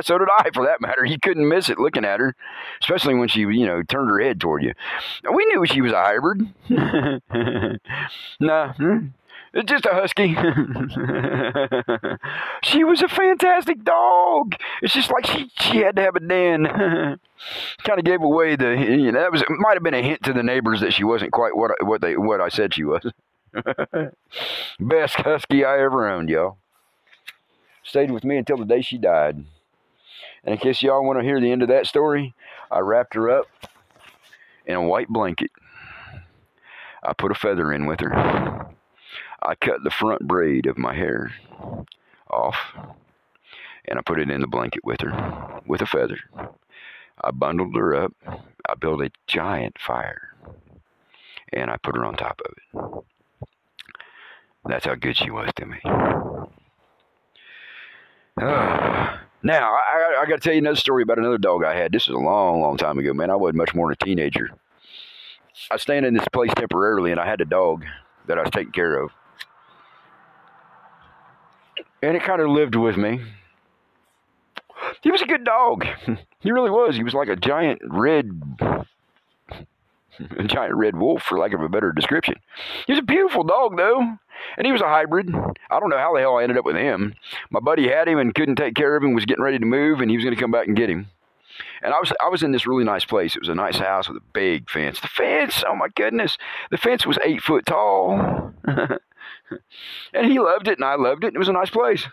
so did I, for that matter. You couldn't miss it looking at her, especially when she, you know, turned her head toward you. We knew she was a hybrid. nah, hmm. Just a husky. (laughs) she was a fantastic dog. It's just like she, she had to have a den. (laughs) kind of gave away the you know that was might have been a hint to the neighbors that she wasn't quite what what they what I said she was. (laughs) Best husky I ever owned, y'all. Stayed with me until the day she died. And in case y'all want to hear the end of that story, I wrapped her up in a white blanket. I put a feather in with her. I cut the front braid of my hair off and I put it in the blanket with her with a feather. I bundled her up. I built a giant fire and I put her on top of it. That's how good she was to me. Uh, (sighs) now, I, I, got to tell you another story about another dog I had. This was a long, long time ago, man. I wasn't much more than a teenager. I was staying in this place temporarily, and I had a dog that I was taking care of. And it kind of lived with me. He was a good dog. (laughs) He really was. He was like a giant red (laughs) a giant red wolf, for lack of a better description. He was a beautiful dog, though, and he was a hybrid. I don't know how the hell I ended up with him. My buddy had him and couldn't take care of him. Was getting ready to move, and he was going to come back and get him. And I was I was in this really nice place. It was a nice house with a big fence. The fence, oh my goodness, the fence was eight foot tall, (laughs) (laughs) and he loved it, and I loved it. It was a nice place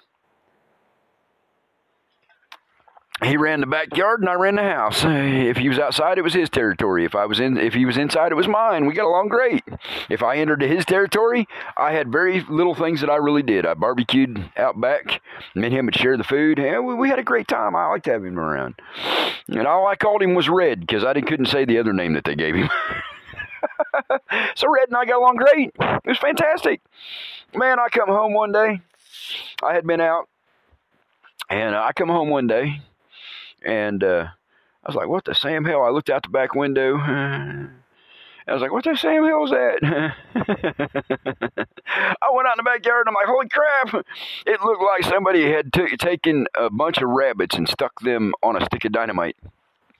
he ran the backyard and I ran the house. If he was outside, it was his territory. If I was in, if he was inside, it was mine. We got along great. If I entered his territory, I had very little things that I really did. I barbecued out back. Me and him would share the food. And we, we had a great time. I liked having him around. And all I called him was Red because I didn't, couldn't say the other name that they gave him. (laughs) so Red and I got along great. It was fantastic. Man, I come home one day. I had been out, and I come home one day and uh, I was like, what the Sam hell? I looked out the back window. I was like, what the Sam hell is that? (laughs) I went out in the backyard and I'm like, holy crap. It looked like somebody had t- taken a bunch of rabbits and stuck them on a stick of dynamite.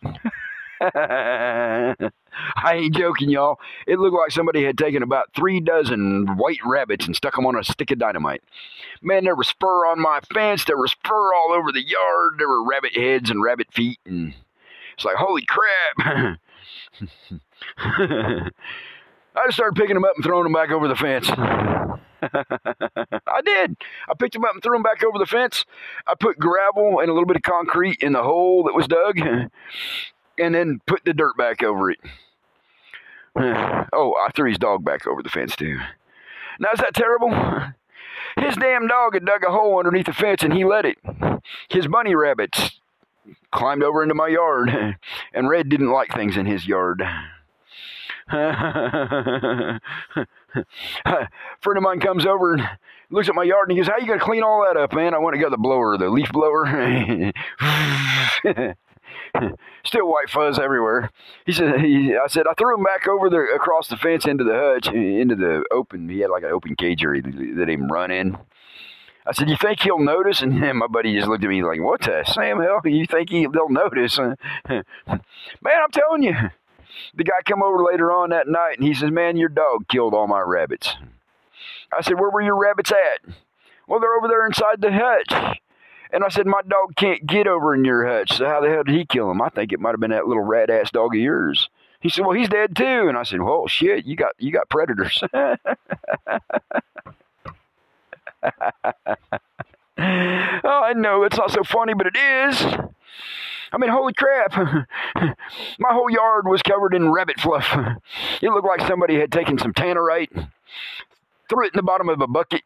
(laughs) (laughs) I ain't joking, y'all. It looked like somebody had taken about three dozen white rabbits and stuck them on a stick of dynamite. Man, there was fur on my fence. There was fur all over the yard. There were rabbit heads and rabbit feet, and it's like, holy crap! (laughs) I just started picking them up and throwing them back over the fence. (laughs) I did. I picked them up and threw them back over the fence. I put gravel and a little bit of concrete in the hole that was dug and then put the dirt back over it. (sighs) Oh, I threw his dog back over the fence too. Now is that terrible? (sighs) His damn dog had dug a hole underneath the fence and he let it. His bunny rabbits climbed over into my yard, (laughs) and Red didn't like things in his yard. A (laughs) friend of mine comes over and looks at my yard and he goes, How you gonna clean all that up, man? I went and got the blower, the leaf blower. (laughs) (laughs) Still white fuzz everywhere. He said, he, I said, I threw him back over the across the fence into the hutch, into the open. He had like an open cage area that him run in. I said, "You think he'll notice?" And my buddy just looked at me like, "What the Sam hell? You think he, they'll notice?" (laughs) Man, I'm telling you. The guy come over later on that night and he says, "Man, your dog killed all my rabbits." I said, "Where were your rabbits at?" Well, they're over there inside the hutch. And I said, My dog can't get over in your hutch. So how the hell did he kill him? I think it might have been that little rat ass dog of yours. He said, Well, he's dead too. And I said, Well, shit, you got you got predators. (laughs) oh, I know it's not so funny, but it is. I mean, holy crap. (laughs) My whole yard was covered in rabbit fluff. (laughs) It looked like somebody had taken some tannerite, threw it in the bottom of a bucket,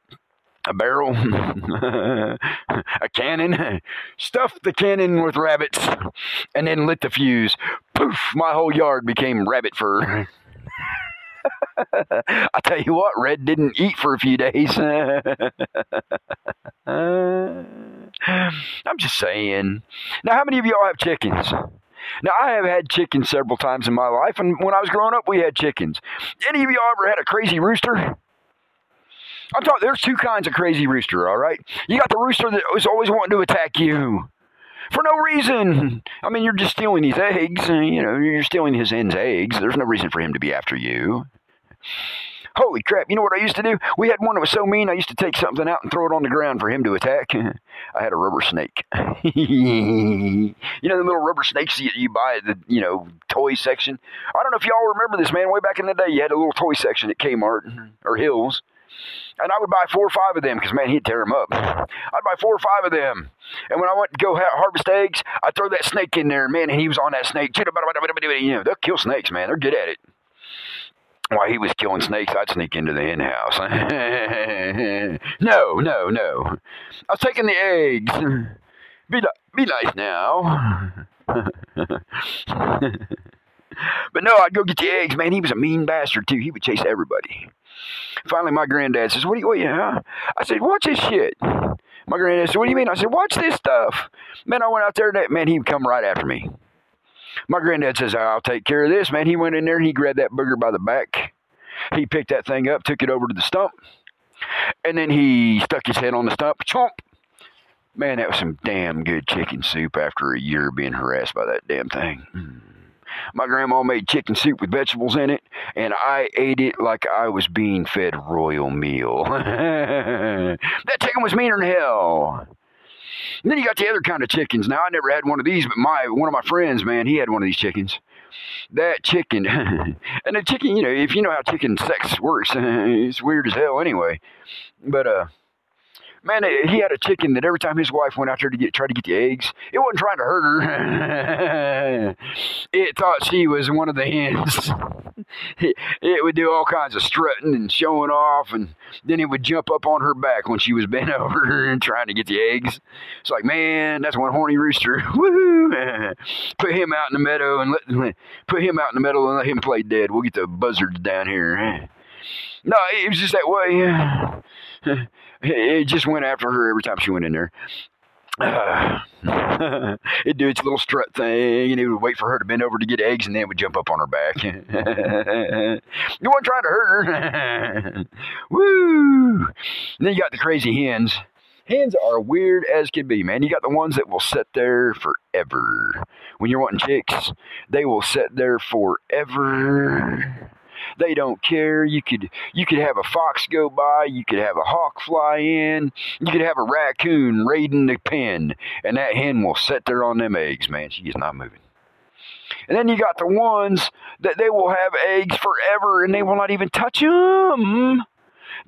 a barrel, (laughs) a cannon, stuffed the cannon with rabbits, and then lit the fuse. Poof, my whole yard became rabbit fur. (laughs) I tell you what, Red didn't eat for a few days. (laughs) I'm just saying. Now, how many of y'all have chickens? Now, I have had chickens several times in my life, and when I was growing up, we had chickens. Any of y'all ever had a crazy rooster? I'm talking. There's two kinds of crazy rooster. All right, you got the rooster that is always wanting to attack you for no reason. I mean, you're just stealing his eggs. You know, you're stealing his hen's eggs. There's no reason for him to be after you. Holy crap! You know what I used to do? We had one that was so mean. I used to take something out and throw it on the ground for him to attack. (laughs) I had a rubber snake. (laughs) you know the little rubber snakes you, you buy at the you know toy section. I don't know if y'all remember this, man. Way back in the day, you had a little toy section at Kmart or Hills And I would buy four or five of them because, man, he'd tear them up. I'd buy four or five of them. And when I went to go ha- harvest eggs, I'd throw that snake in there, man, and he was on that snake. You know, they'll kill snakes, man. They're good at it. While he was killing snakes, I'd sneak into the hen house. (laughs) no, no, no. I was taking the eggs. Be, be nice now. (laughs) but no, I'd go get the eggs, man. He was a mean bastard too. He would chase everybody. Finally, my granddad says, "What do you? What? Huh?" I said, "Watch this shit." My granddad said, "What do you mean?" I said, "Watch this stuff." Man, I went out there. That man, he would come right after me. My granddad says, "I'll take care of this." Man, he went in there. He grabbed that booger by the back. He picked that thing up, took it over to the stump, and then he stuck his head on the stump. Chomp. Man, that was some damn good chicken soup after a year being harassed by that damn thing. Mm. My grandma made chicken soup with vegetables in it, and I ate it like I was being fed royal meal. (laughs) that chicken was meaner than hell. And then you got the other kind of chickens. Now I never had one of these, but my one of my friends, man, he had one of these chickens. That chicken, (laughs) and the chicken, you know, if you know how chicken sex works, (laughs) it's weird as hell anyway. But uh, man, eh, he had a chicken that every time his wife went out there to get try to get the eggs, it wasn't trying to hurt her. (laughs) it thought she was one of the hens. (laughs) it would do all kinds of strutting and showing off, and then it would jump up on her back when she was bent (laughs) over and trying to get the eggs. It's like, man, that's one horny rooster. Woohoo! put him out in the meadow and let put him out in the meadow and let him play dead. We'll get the buzzards down here. No, it was just that way. It just went after her every time she went in there. Uh, (sighs) it'd do its little strut thing, and it would wait for her to bend over to get eggs, and then it would jump up on her back. (laughs) you weren't trying to hurt her. (laughs) Woo! And then you got the crazy hens. Hens are weird as can be, man. You got the ones that will sit there forever. When you're wanting chicks, they will sit there forever. They don't care. You could you could have a fox go by, you could have a hawk fly in, you could have a raccoon raiding the pen, and that hen will sit there on them eggs, man. She is not moving. And then you got the ones that they will have eggs forever and they will not even touch them.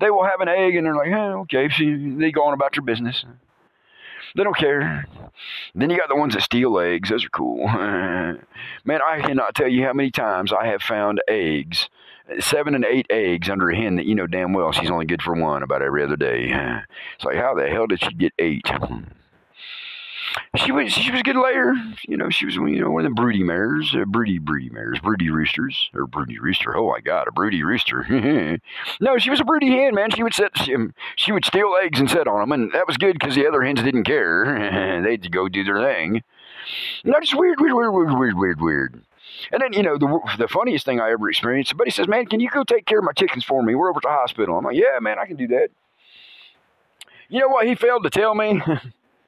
They will have an egg and they're like, okay, so they go on about their business. They don't care. Then you got the ones that steal eggs. Those are cool. (laughs) Man, I cannot tell you how many times I have found eggs seven and eight eggs under a hen that you know damn well she's only good for one about every other day. It's like, how the hell did she get eight? She was she was a good layer. You know, she was you know one of the broody mares, uh, broody broody mares, broody roosters, or broody rooster. Oh my God, a broody rooster. (laughs) no, she was a broody hen, man. She would set she, she would steal eggs and sit on them, and that was good because the other hens didn't care. (laughs) They'd go do their thing. Just weird, weird, weird, weird, weird, weird, weird. And then, you know, the, the funniest thing I ever experienced, somebody says, man, can you go take care of my chickens for me? We're over at the hospital. I'm like, yeah, man, I can do that. You know what he failed to tell me?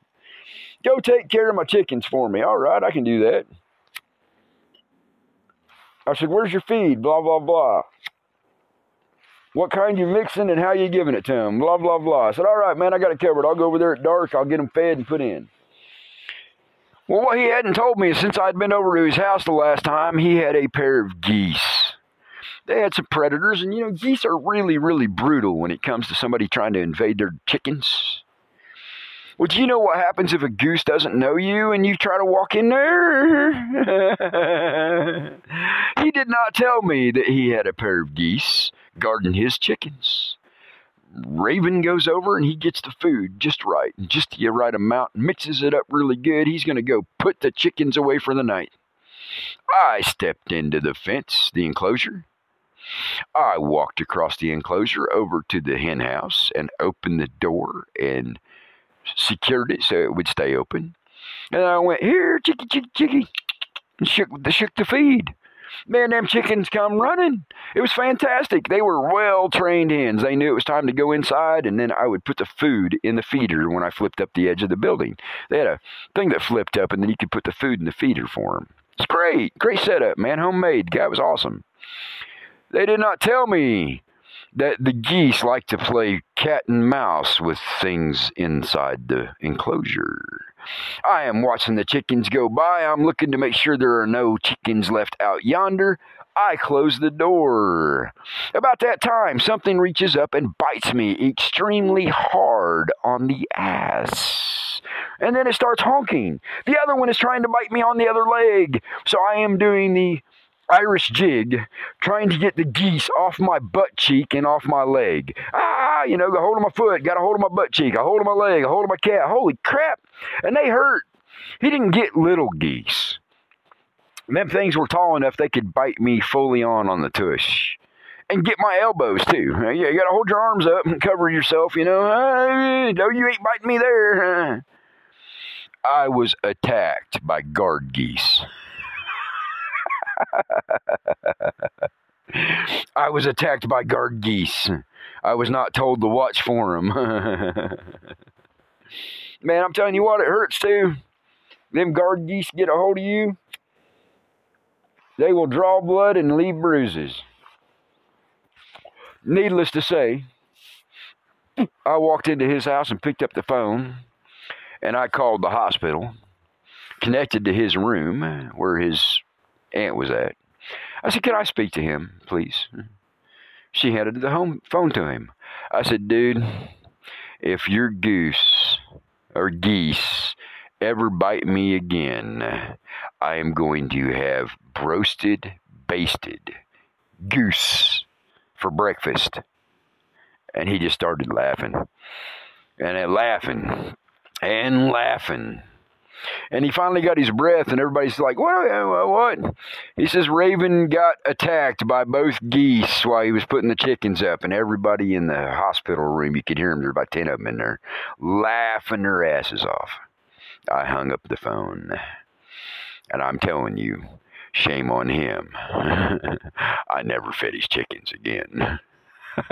(laughs) go take care of my chickens for me. All right, I can do that. I said, where's your feed? Blah, blah, blah. What kind you mixing and how you giving it to them? Blah, blah, blah. I said, all right, man, I got it covered. I'll go over there at dark. I'll get them fed and put in. Well, what he hadn't told me is since I'd been over to his house the last time, he had a pair of geese. They had some predators, and you know, geese are really, really brutal when it comes to somebody trying to invade their chickens. Well, do you know what happens if a goose doesn't know you and you try to walk in there? (laughs) he did not tell me that he had a pair of geese guarding his chickens. Raven goes over and he gets the food just right, mm. just the right amount, mixes it up really good. He's going to go put the chickens away for the night. I stepped into the fence, the enclosure. I walked across the enclosure over to the hen house and opened the door and secured it so it would stay open. And I went, Here, chicky, chicky, chicky, and shook, shook the feed. Man, them chickens come running. It was fantastic. They were well trained hens. They knew it was time to go inside, and then I would put the food in the feeder when I flipped up the edge of the building. They had a thing that flipped up, and then you could put the food in the feeder for them. It's great. Great setup, man. Homemade. Guy was awesome. They did not tell me that the geese like to play cat and mouse with things inside the enclosure. I am watching the chickens go by. I'm looking to make sure there are no chickens left out yonder. I close the door. About that time, something reaches up and bites me extremely hard on the ass. And then it starts honking. The other one is trying to bite me on the other leg. So I am doing the Irish jig, trying to get the geese off my butt cheek and off my leg. Ah, you know, got hold of my foot, got a hold of my butt cheek, a hold of my leg, a hold of my cat. Holy crap! And they hurt. He didn't get little geese. Them things were tall enough they could bite me fully on on the tush. And get my elbows too. Yeah, you gotta hold your arms up and cover yourself, you know. Uh, no, you ain't biting me there. (laughs) I was attacked by guard geese. (laughs) I was attacked by guard geese. I was not told to watch for them. (laughs) Man, I'm telling you what, it hurts too. Them guard geese get a hold of you, they will draw blood and leave bruises. Needless to say, I walked into his house and picked up the phone, and I called the hospital, connected to his room where his aunt was at. I said, Can I speak to him, please? She handed the home phone to him. I said, Dude, if your goose or geese ever bite me again, I am going to have roasted, basted goose for breakfast. And he just started laughing and laughing and laughing. And he finally got his breath, and everybody's like, what, what? He says Raven got attacked by both geese while he was putting the chickens up, and everybody in the hospital room, you could hear them, there's about 10 of them in there, laughing their asses off. I hung up the phone, and I'm telling you, shame on him. (laughs) I never fed his chickens again. (laughs)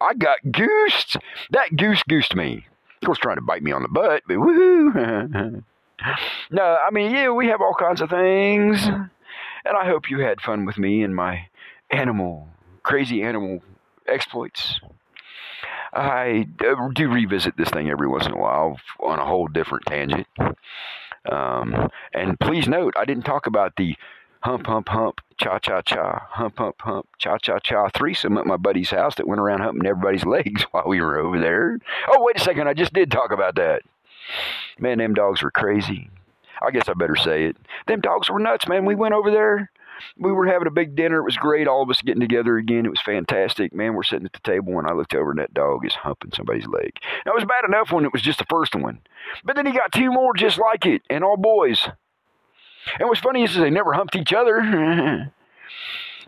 I got goosed. That goose goosed me. Of course, trying to bite me on the butt, but woohoo. (laughs) no, I mean, yeah, we have all kinds of things. And I hope you had fun with me and my animal, crazy animal exploits. I uh, do revisit this thing every once in a while on a whole different tangent. Um, and please note, I didn't talk about the hump, hump, hump, cha, cha, cha, hump, hump, hump, cha, cha, cha threesome at my buddy's house that went around humping everybody's (laughs) legs while we were over there. Oh, wait a second, I just did talk about that. Man, them dogs were crazy. I guess I better say it. Them dogs were nuts, man. We went over there. We were having a big dinner. It was great. All of us getting together again. It was fantastic. Man, we're sitting at the table and I looked over and that dog is humping somebody's leg. Now, it was bad enough when it was just the first one. But then he got two more just like it, and all boys. And what's funny is they never humped each other. (laughs)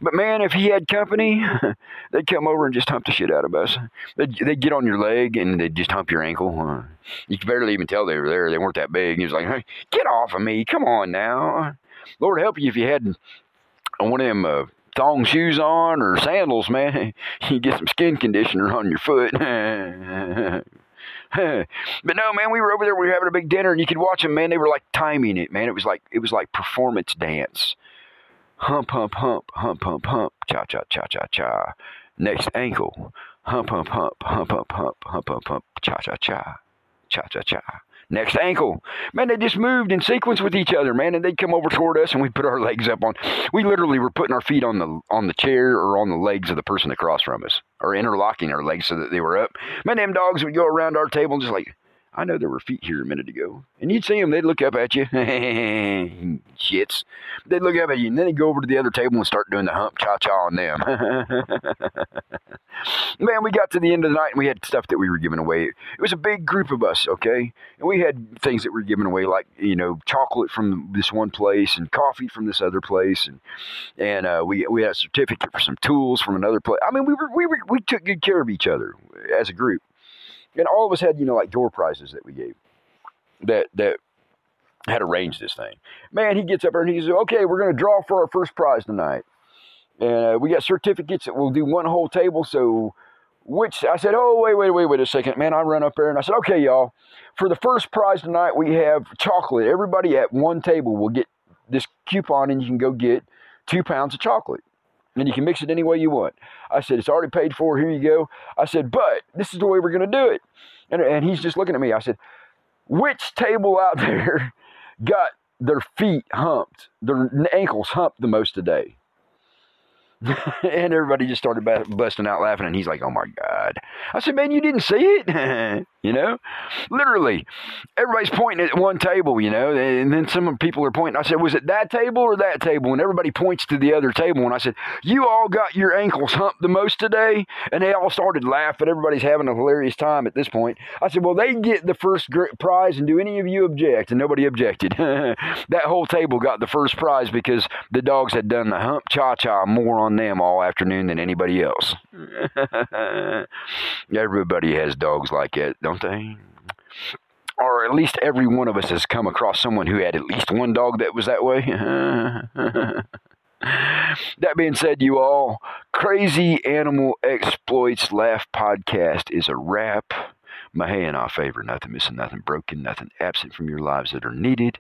but man, if he had company, (laughs) they'd come over and just hump the shit out of us. They'd, they'd get on your leg and they'd just hump your ankle. You could barely even tell they were there. They weren't that big. He was like, hey, get off of me. Come on now. Lord help you if you had one of them uh, thong shoes on or sandals, man. (laughs) You get some skin conditioner on your foot. But no, man, we were over there. We were having a big dinner, and you could watch them, man. They were like timing it, man. It was like it was like performance dance. Hump, hump, hump, hump, hump, hump, cha, cha, cha, cha, cha. Next ankle. Hump, hump, hump, hump, hump, hump, hump, hump, hump, cha, cha, cha, cha, cha, cha. Next ankle. Man, they just moved in sequence with each other, man, and they'd come over toward us and we'd put our (laughs) legs up on we literally were putting our feet on the on the chair or on the legs of the person across from us. Or interlocking our legs so that they were up. Man, them dogs would go around our table and just like I know there were feet here a minute ago. And you'd see them, they'd look up at you. (laughs) Shits. They'd look up at you, and then they'd go over to the other table and start doing the hump cha cha on them. (laughs) Man, we got to the end of the night and we had stuff that we were giving away. It was a big group of us, okay? And we had things that we were giving away, like, you know, chocolate from this one place and coffee from this other place. And and uh, we, we had a certificate for some tools from another place. I mean, we, were, we, were, we took good care of each other as a group and all of us had you know like door prizes that we gave that that had arranged this thing. Man, he gets up there and he says, "Okay, we're going to draw for our first prize tonight, and uh, we got certificates that will do one whole table." So, which I said, "Oh, wait, wait, wait, wait a second, man!" I run up there and I said, "Okay, y'all, for the first prize tonight, we have chocolate. Everybody at one table will get this coupon, and you can go get two pounds of chocolate." And you can mix it any way you want. I said, it's already paid for. Here you go. I said, but this is the way we're going to do it. And, and he's just looking at me. I said, which table out (laughs) there got their feet humped, their ankles humped the most today. (laughs) and everybody just started busting out laughing. And he's like, "Oh my god!" I said, "Man, you didn't see it, (laughs) you know? Literally, everybody's pointing at one table, you know, and then some people are pointing. I said, "Was it that table or that table?" And everybody points to the other table. And I said, "You all got your ankles humped the most today," and they all started laughing. Everybody's having a hilarious time at this point. I said, "Well, they get the first prize, and do any of you object?" And nobody objected. (laughs) that whole table got the first prize because the dogs had done the hump cha cha more on them all afternoon than anybody else. (laughs) Everybody has dogs like that, don't they? Or at least every one of us has come across someone who had at least one dog that was that way. (laughs) that being said, you all, Crazy Animal Exploits Laugh Podcast is a wrap. Mahe and I favor nothing missing, nothing broken, nothing absent from your lives that are needed.